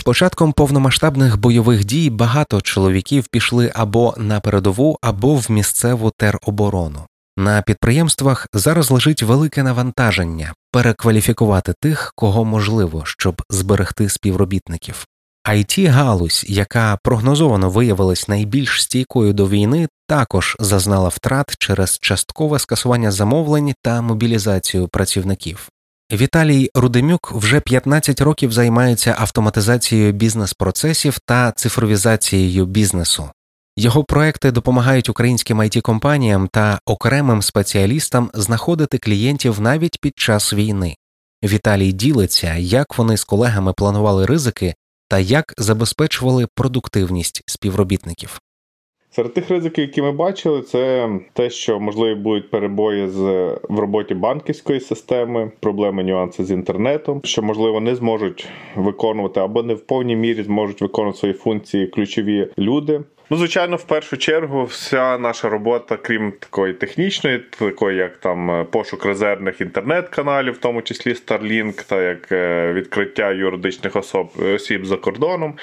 початком повномасштабних бойових дій багато чоловіків пішли або на передову, або в місцеву тероборону. На підприємствах зараз лежить велике навантаження перекваліфікувати тих, кого можливо, щоб зберегти співробітників. it галузь, яка прогнозовано виявилась найбільш стійкою до війни, також зазнала втрат через часткове скасування замовлень та мобілізацію працівників. Віталій Рудемюк вже 15 років займається автоматизацією бізнес-процесів та цифровізацією бізнесу. Його проекти допомагають українським it компаніям та окремим спеціалістам знаходити клієнтів навіть під час війни. Віталій ділиться, як вони з колегами планували ризики та як забезпечували продуктивність співробітників. Серед тих ризиків, які ми бачили, це те, що можливі будуть перебої з в роботі банківської системи, проблеми, нюанси з інтернетом, що можливо не зможуть виконувати або не в повній мірі зможуть виконувати свої функції ключові люди. Ну, звичайно, в першу чергу, вся наша робота, крім такої технічної, такої як там е, пошук резервних інтернет-каналів, в тому числі Starlink, та як е, відкриття юридичних особ осіб за кордоном,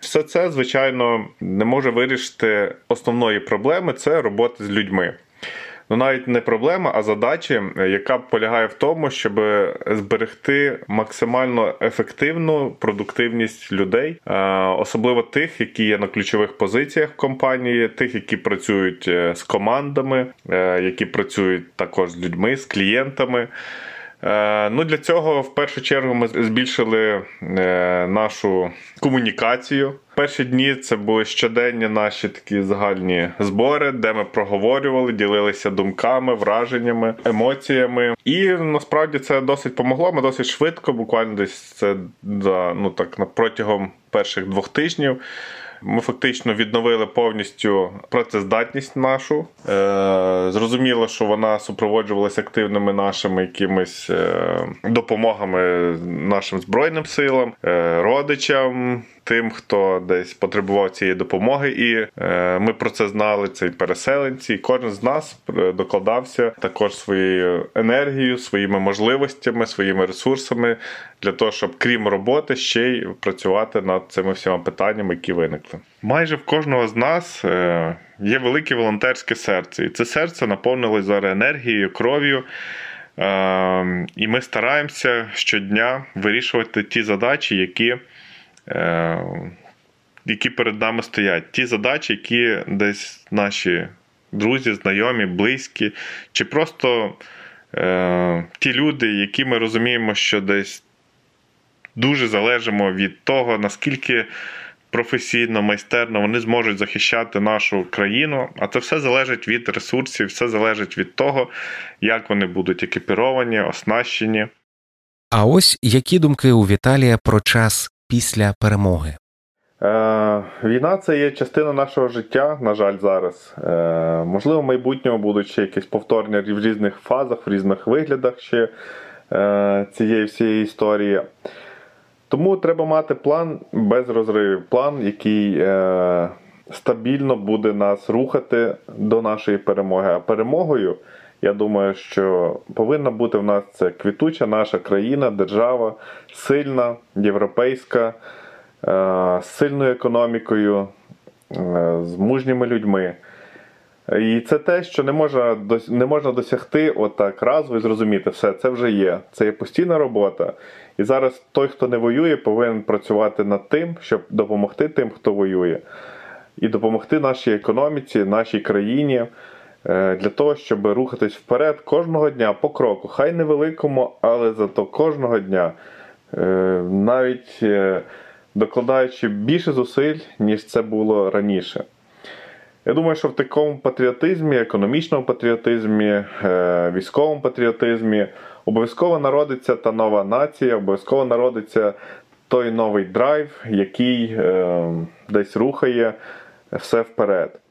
все це звичайно не може вирішити основної проблеми це роботи з людьми ну навіть не проблема, а задача, яка полягає в тому, щоб зберегти максимально ефективну продуктивність людей, особливо тих, які є на ключових позиціях в компанії, тих, які працюють е, з командами, е, які працюють також з людьми, з клієнтами. Е, ну, Для цього в першу чергу ми збільшили нашу комунікацію. Перші дні це були щоденні наші такі загальні збори, де ми проговорювали, ділилися думками, враженнями, емоціями. І насправді це досить помогло. Ми досить швидко, буквально десь це за ну так протягом перших двох тижнів. Ми фактично відновили повністю працездатність нашу. Е, Зрозуміло, що вона супроводжувалася активними нашими якимись е, допомогами нашим збройним силам, е, родичам, тим, хто десь потребував цієї допомоги, і е, ми про це знали. Це і переселенці. І Кожен з нас е, докладався також своєю енергією, своїми можливостями, своїми ресурсами для того, щоб крім роботи ще й працювати над цими всіма питаннями, які виникли. Майже в кожного з нас е, є велике волонтерське серце, і це серце наповнилось зараз енергією, кров'ю. І ми стараємося щодня вирішувати ті задачі, які які перед нами стоять. Ті задачі, які десь наші друзі, знайомі, близькі, чи просто е, ті люди, які ми розуміємо, що десь дуже залежимо від того, наскільки. Професійно, майстерно вони зможуть захищати нашу країну, а це все залежить від ресурсів, все залежить від того, як вони будуть екіпіровані, оснащені. А ось які думки у Віталія про час після перемоги? Е, Війна це є частина нашого життя, на жаль, зараз. Е, Можливо, в майбутньому будуть ще якісь повторення в різних фазах, в різних виглядах ще е, цієї всієї історії. Тому треба мати план без розривів, план, який е, стабільно буде нас рухати до нашої перемоги. А перемогою, я думаю, що повинна бути в нас це квітуча наша країна, держава, сильна, європейська, е, з сильною економікою, е, з мужніми людьми. І це те, що не можна не можна досягти отак разу і зрозуміти, все, це вже є. Це є постійна робота. І зараз той, хто не воює, повинен працювати над тим, щоб допомогти тим, хто воює, і допомогти нашій економіці, нашій країні. Е, для того, щоб рухатись вперед кожного дня по кроку, хай невеликому, але зато кожного дня, е, навіть е, докладаючи більше зусиль, ніж це було раніше. Я думаю, що в такому патріотизмі, економічному патріотизмі, військовому патріотизмі обов'язково народиться та нова нація, обов'язково народиться той новий драйв, який десь рухає все вперед.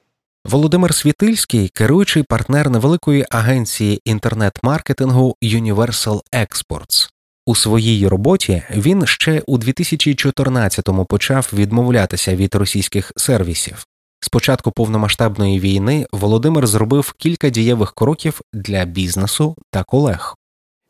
Володимир Світильський, керуючий партнер невеликої агенції інтернет-маркетингу Universal Exports. У своїй роботі він ще у 2014-му почав відмовлятися від російських сервісів. З початку повномасштабної війни Володимир зробив кілька дієвих кроків для бізнесу та колег.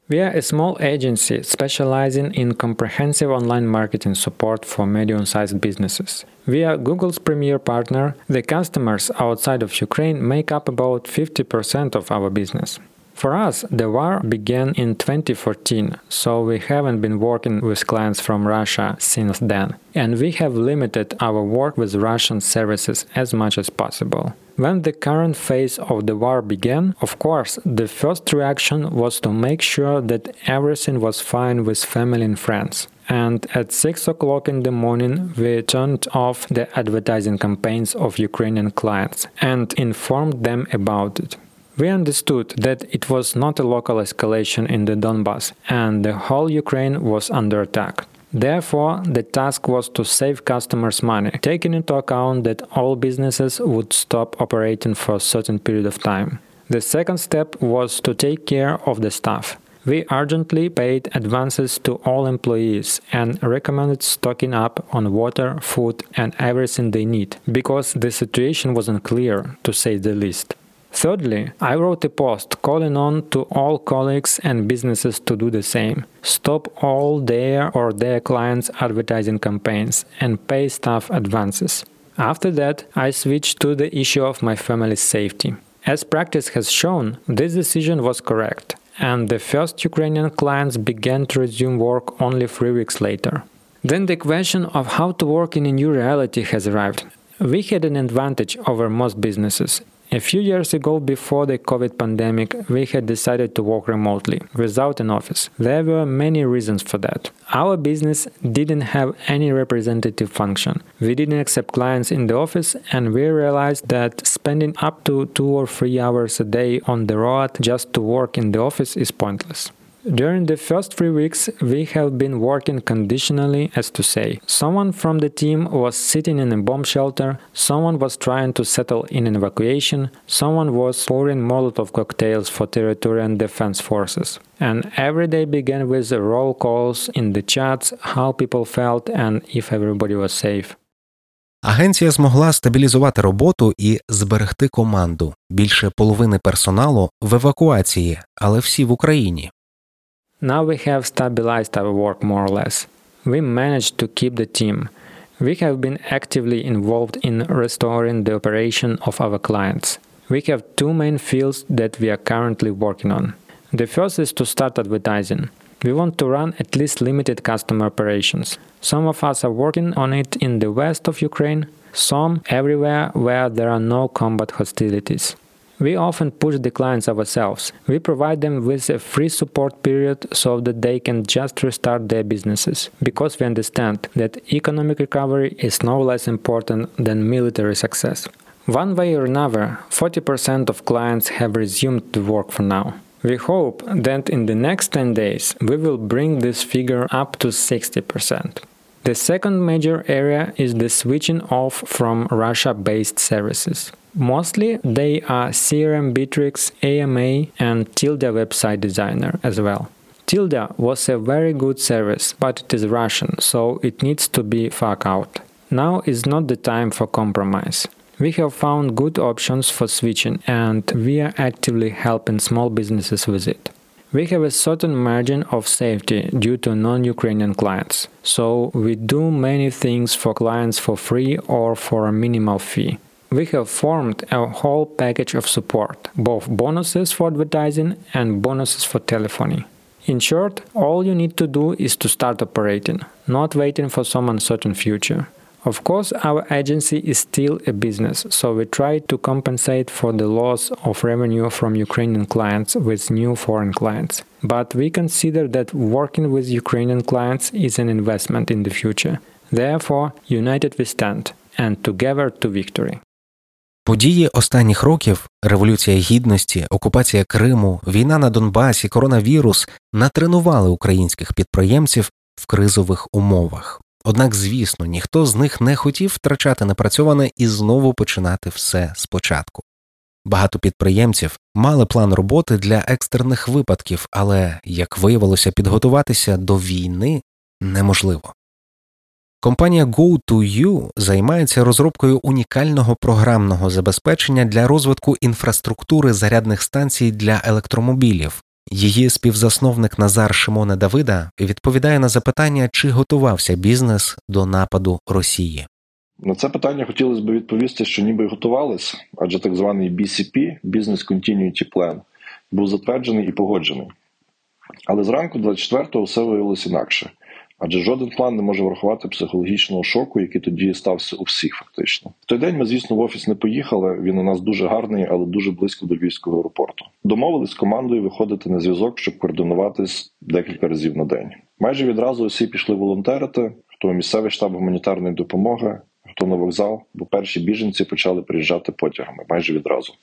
We are a small agency specializing in comprehensive online marketing support for medium sized businesses. Are Google's premier partner. The customers outside of Ukraine make up about 50% of our business. For us, the war began in 2014, so we haven't been working with clients from Russia since then, and we have limited our work with Russian services as much as possible. When the current phase of the war began, of course, the first reaction was to make sure that everything was fine with family and friends. And at 6 o'clock in the morning, we turned off the advertising campaigns of Ukrainian clients and informed them about it. We understood that it was not a local escalation in the Donbass and the whole Ukraine was under attack. Therefore, the task was to save customers money, taking into account that all businesses would stop operating for a certain period of time. The second step was to take care of the staff. We urgently paid advances to all employees and recommended stocking up on water, food, and everything they need, because the situation was unclear, to say the least. Thirdly, I wrote a post calling on to all colleagues and businesses to do the same. Stop all their or their clients' advertising campaigns and pay staff advances. After that, I switched to the issue of my family's safety. As practice has shown, this decision was correct, and the first Ukrainian clients began to resume work only three weeks later. Then the question of how to work in a new reality has arrived. We had an advantage over most businesses a few years ago, before the COVID pandemic, we had decided to work remotely, without an office. There were many reasons for that. Our business didn't have any representative function. We didn't accept clients in the office, and we realized that spending up to two or three hours a day on the road just to work in the office is pointless. During the first three weeks, we have been working conditionally, as to say. Someone from the team was sitting in a bomb shelter, someone was trying to settle in an evacuation, someone was pouring Molotov cocktails for territorial defense forces. And every day began with roll calls in the chats, how people felt and if everybody was safe. Агенція змогла стабілізувати роботу і зберегти команду. Більше половини персоналу в евакуації, але всі в Україні. Now we have stabilized our work more or less. We managed to keep the team. We have been actively involved in restoring the operation of our clients. We have two main fields that we are currently working on. The first is to start advertising. We want to run at least limited customer operations. Some of us are working on it in the west of Ukraine, some everywhere where there are no combat hostilities. We often push the clients ourselves. We provide them with a free support period so that they can just restart their businesses, because we understand that economic recovery is no less important than military success. One way or another, 40% of clients have resumed to work for now. We hope that in the next 10 days we will bring this figure up to 60%. The second major area is the switching off from Russia based services. Mostly they are CRM Bittrex, AMA, and Tilda website designer as well. Tilda was a very good service, but it is Russian, so it needs to be fuck out. Now is not the time for compromise. We have found good options for switching and we are actively helping small businesses with it. We have a certain margin of safety due to non Ukrainian clients, so we do many things for clients for free or for a minimal fee we have formed a whole package of support, both bonuses for advertising and bonuses for telephony. In short, all you need to do is to start operating, not waiting for some uncertain future. Of course, our agency is still a business, so we try to compensate for the loss of revenue from Ukrainian clients with new foreign clients. But we consider that working with Ukrainian clients is an investment in the future. Therefore, united we stand, and together to victory. Події останніх років революція гідності, окупація Криму, війна на Донбасі, коронавірус натренували українських підприємців в кризових умовах. Однак, звісно, ніхто з них не хотів втрачати напрацьоване і знову починати все спочатку. Багато підприємців мали план роботи для екстрених випадків, але, як виявилося, підготуватися до війни неможливо. Компанія Go2U займається розробкою унікального програмного забезпечення для розвитку інфраструктури зарядних станцій для електромобілів, Її співзасновник Назар Шимона Давида відповідає на запитання, чи готувався бізнес до нападу Росії. На це питання хотілося б відповісти, що ніби готувалися, адже так званий BCP – Business Continuity Plan, був затверджений і погоджений. Але зранку 24-го все виявилось інакше, адже жоден план не може врахувати психологічного шоку, який тоді стався у всіх, фактично. В той день ми, звісно, в офіс не поїхали. Він у нас дуже гарний, але дуже близько до Львівського аеропорту. Домовились з командою виходити на зв'язок, щоб координуватись декілька разів на день. Майже відразу усі пішли волонтерити, хто місцевий штаб гуманітарної допомоги, хто на вокзал, бо перші біженці почали приїжджати потягами майже відразу.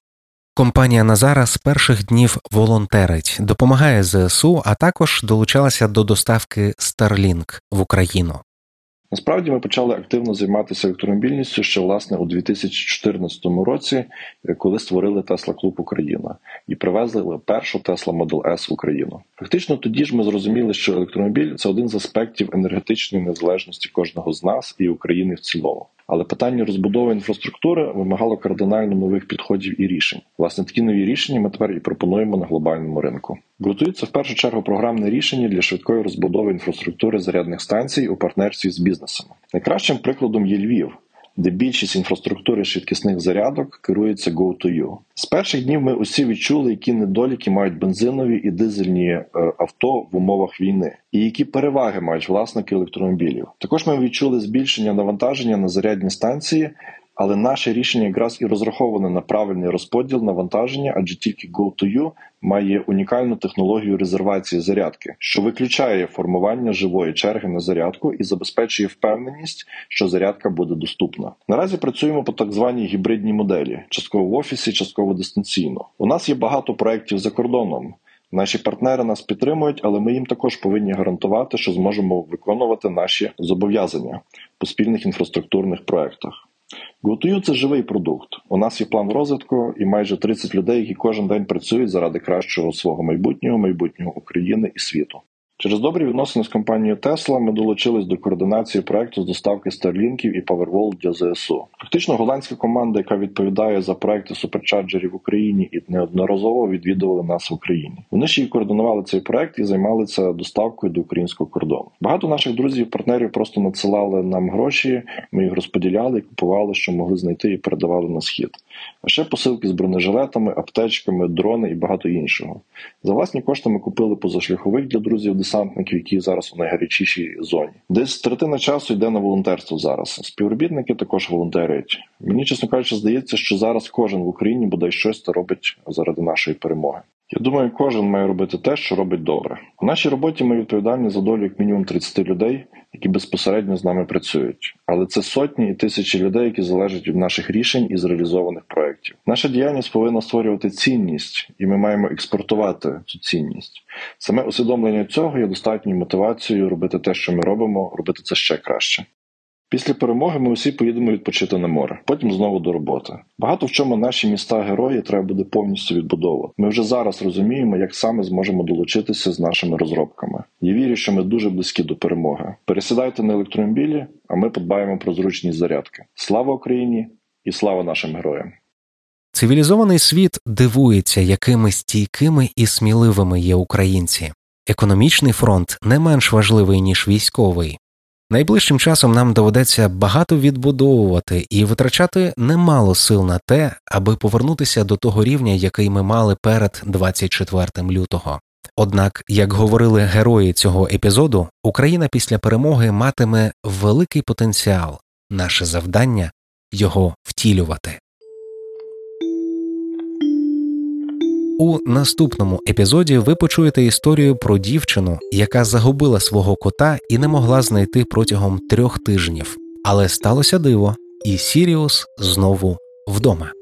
Компанія Назара з перших днів волонтерить, допомагає ЗСУ, а також долучалася до доставки Starlink в Україну. Насправді ми почали активно займатися електромобільністю ще власне у 2014 році, коли створили Tesla Клуб Україна і привезли першу Tesla Model S в Україну. Фактично, тоді ж ми зрозуміли, що електромобіль це один з аспектів енергетичної незалежності кожного з нас і України в цілому. Але питання розбудови інфраструктури вимагало кардинально нових підходів і рішень. Власне, такі нові рішення ми тепер і пропонуємо на глобальному ринку. Готується в першу чергу програмне рішення для швидкої розбудови інфраструктури зарядних станцій у партнерстві з бізнесом. Найкращим прикладом є Львів де більшість інфраструктури швидкісних зарядок керується Go2U. З перших днів ми усі відчули, які недоліки мають бензинові і дизельні е, авто в умовах війни, і які переваги мають власники електромобілів. Також ми відчули збільшення навантаження на зарядні станції. Але наше рішення якраз і розраховане на правильний розподіл навантаження, адже тільки Go2U має унікальну технологію резервації зарядки, що виключає формування живої черги на зарядку і забезпечує впевненість, що зарядка буде доступна. Наразі працюємо по так званій гібридній моделі, частково в офісі, частково дистанційно. У нас є багато проєктів за кордоном. Наші партнери нас підтримують, але ми їм також повинні гарантувати, що зможемо виконувати наші зобов'язання по спільних інфраструктурних проектах. GoToYou – це живий продукт. У нас є план розвитку і майже 30 людей, які кожен день працюють заради кращого свого майбутнього, майбутнього України і світу. Через добрі відносини з компанією Tesla ми долучились до координації проекту з доставки старлінків і Powerwall для ЗСУ. Фактично, голландська команда, яка відповідає за проекти суперчарджерів в Україні і неодноразово відвідували нас в Україні. Вони ще й координували цей проект і займалися доставкою до українського кордону. Багато наших друзів, партнерів просто надсилали нам гроші. Ми їх розподіляли купували, що могли знайти, і передавали на схід. Ще посилки з бронежилетами, аптечками, дрони і багато іншого. За власні кошти ми купили позашляховик для друзів десантників, які зараз у найгарячішій зоні. Десь третина часу йде на волонтерство зараз. Співробітники також волонтерять. Мені чесно кажучи, здається, що зараз кожен в Україні бодай щось та робить заради нашої перемоги. Я думаю, кожен має робити те, що робить добре. У нашій роботі ми відповідальні за долю як мінімум 30 людей, які безпосередньо з нами працюють. Але це сотні і тисячі людей, які залежать від наших рішень і зреалізованих проєктів. Наша діяльність повинна створювати цінність, і ми маємо експортувати цю цінність. Саме усвідомлення цього є достатньою мотивацією робити те, що ми робимо, робити це ще краще. Після перемоги ми усі поїдемо відпочити на море, потім знову до роботи. Багато в чому наші міста герої треба буде повністю відбудовувати. Ми вже зараз розуміємо, як саме зможемо долучитися з нашими розробками. Я вірю, що ми дуже близькі до перемоги. Пересідайте на електромобілі, а ми подбаємо про зручність зарядки. Слава Україні і слава нашим героям! Цивілізований світ дивується, якими стійкими і сміливими є українці. Економічний фронт не менш важливий ніж військовий. Найближчим часом нам доведеться багато відбудовувати і витрачати немало сил на те, аби повернутися до того рівня, який ми мали перед 24 лютого. Однак, як говорили герої цього епізоду, Україна після перемоги матиме великий потенціал, наше завдання його втілювати. У наступному епізоді ви почуєте історію про дівчину, яка загубила свого кота і не могла знайти протягом трьох тижнів. Але сталося диво, і Сіріус знову вдома.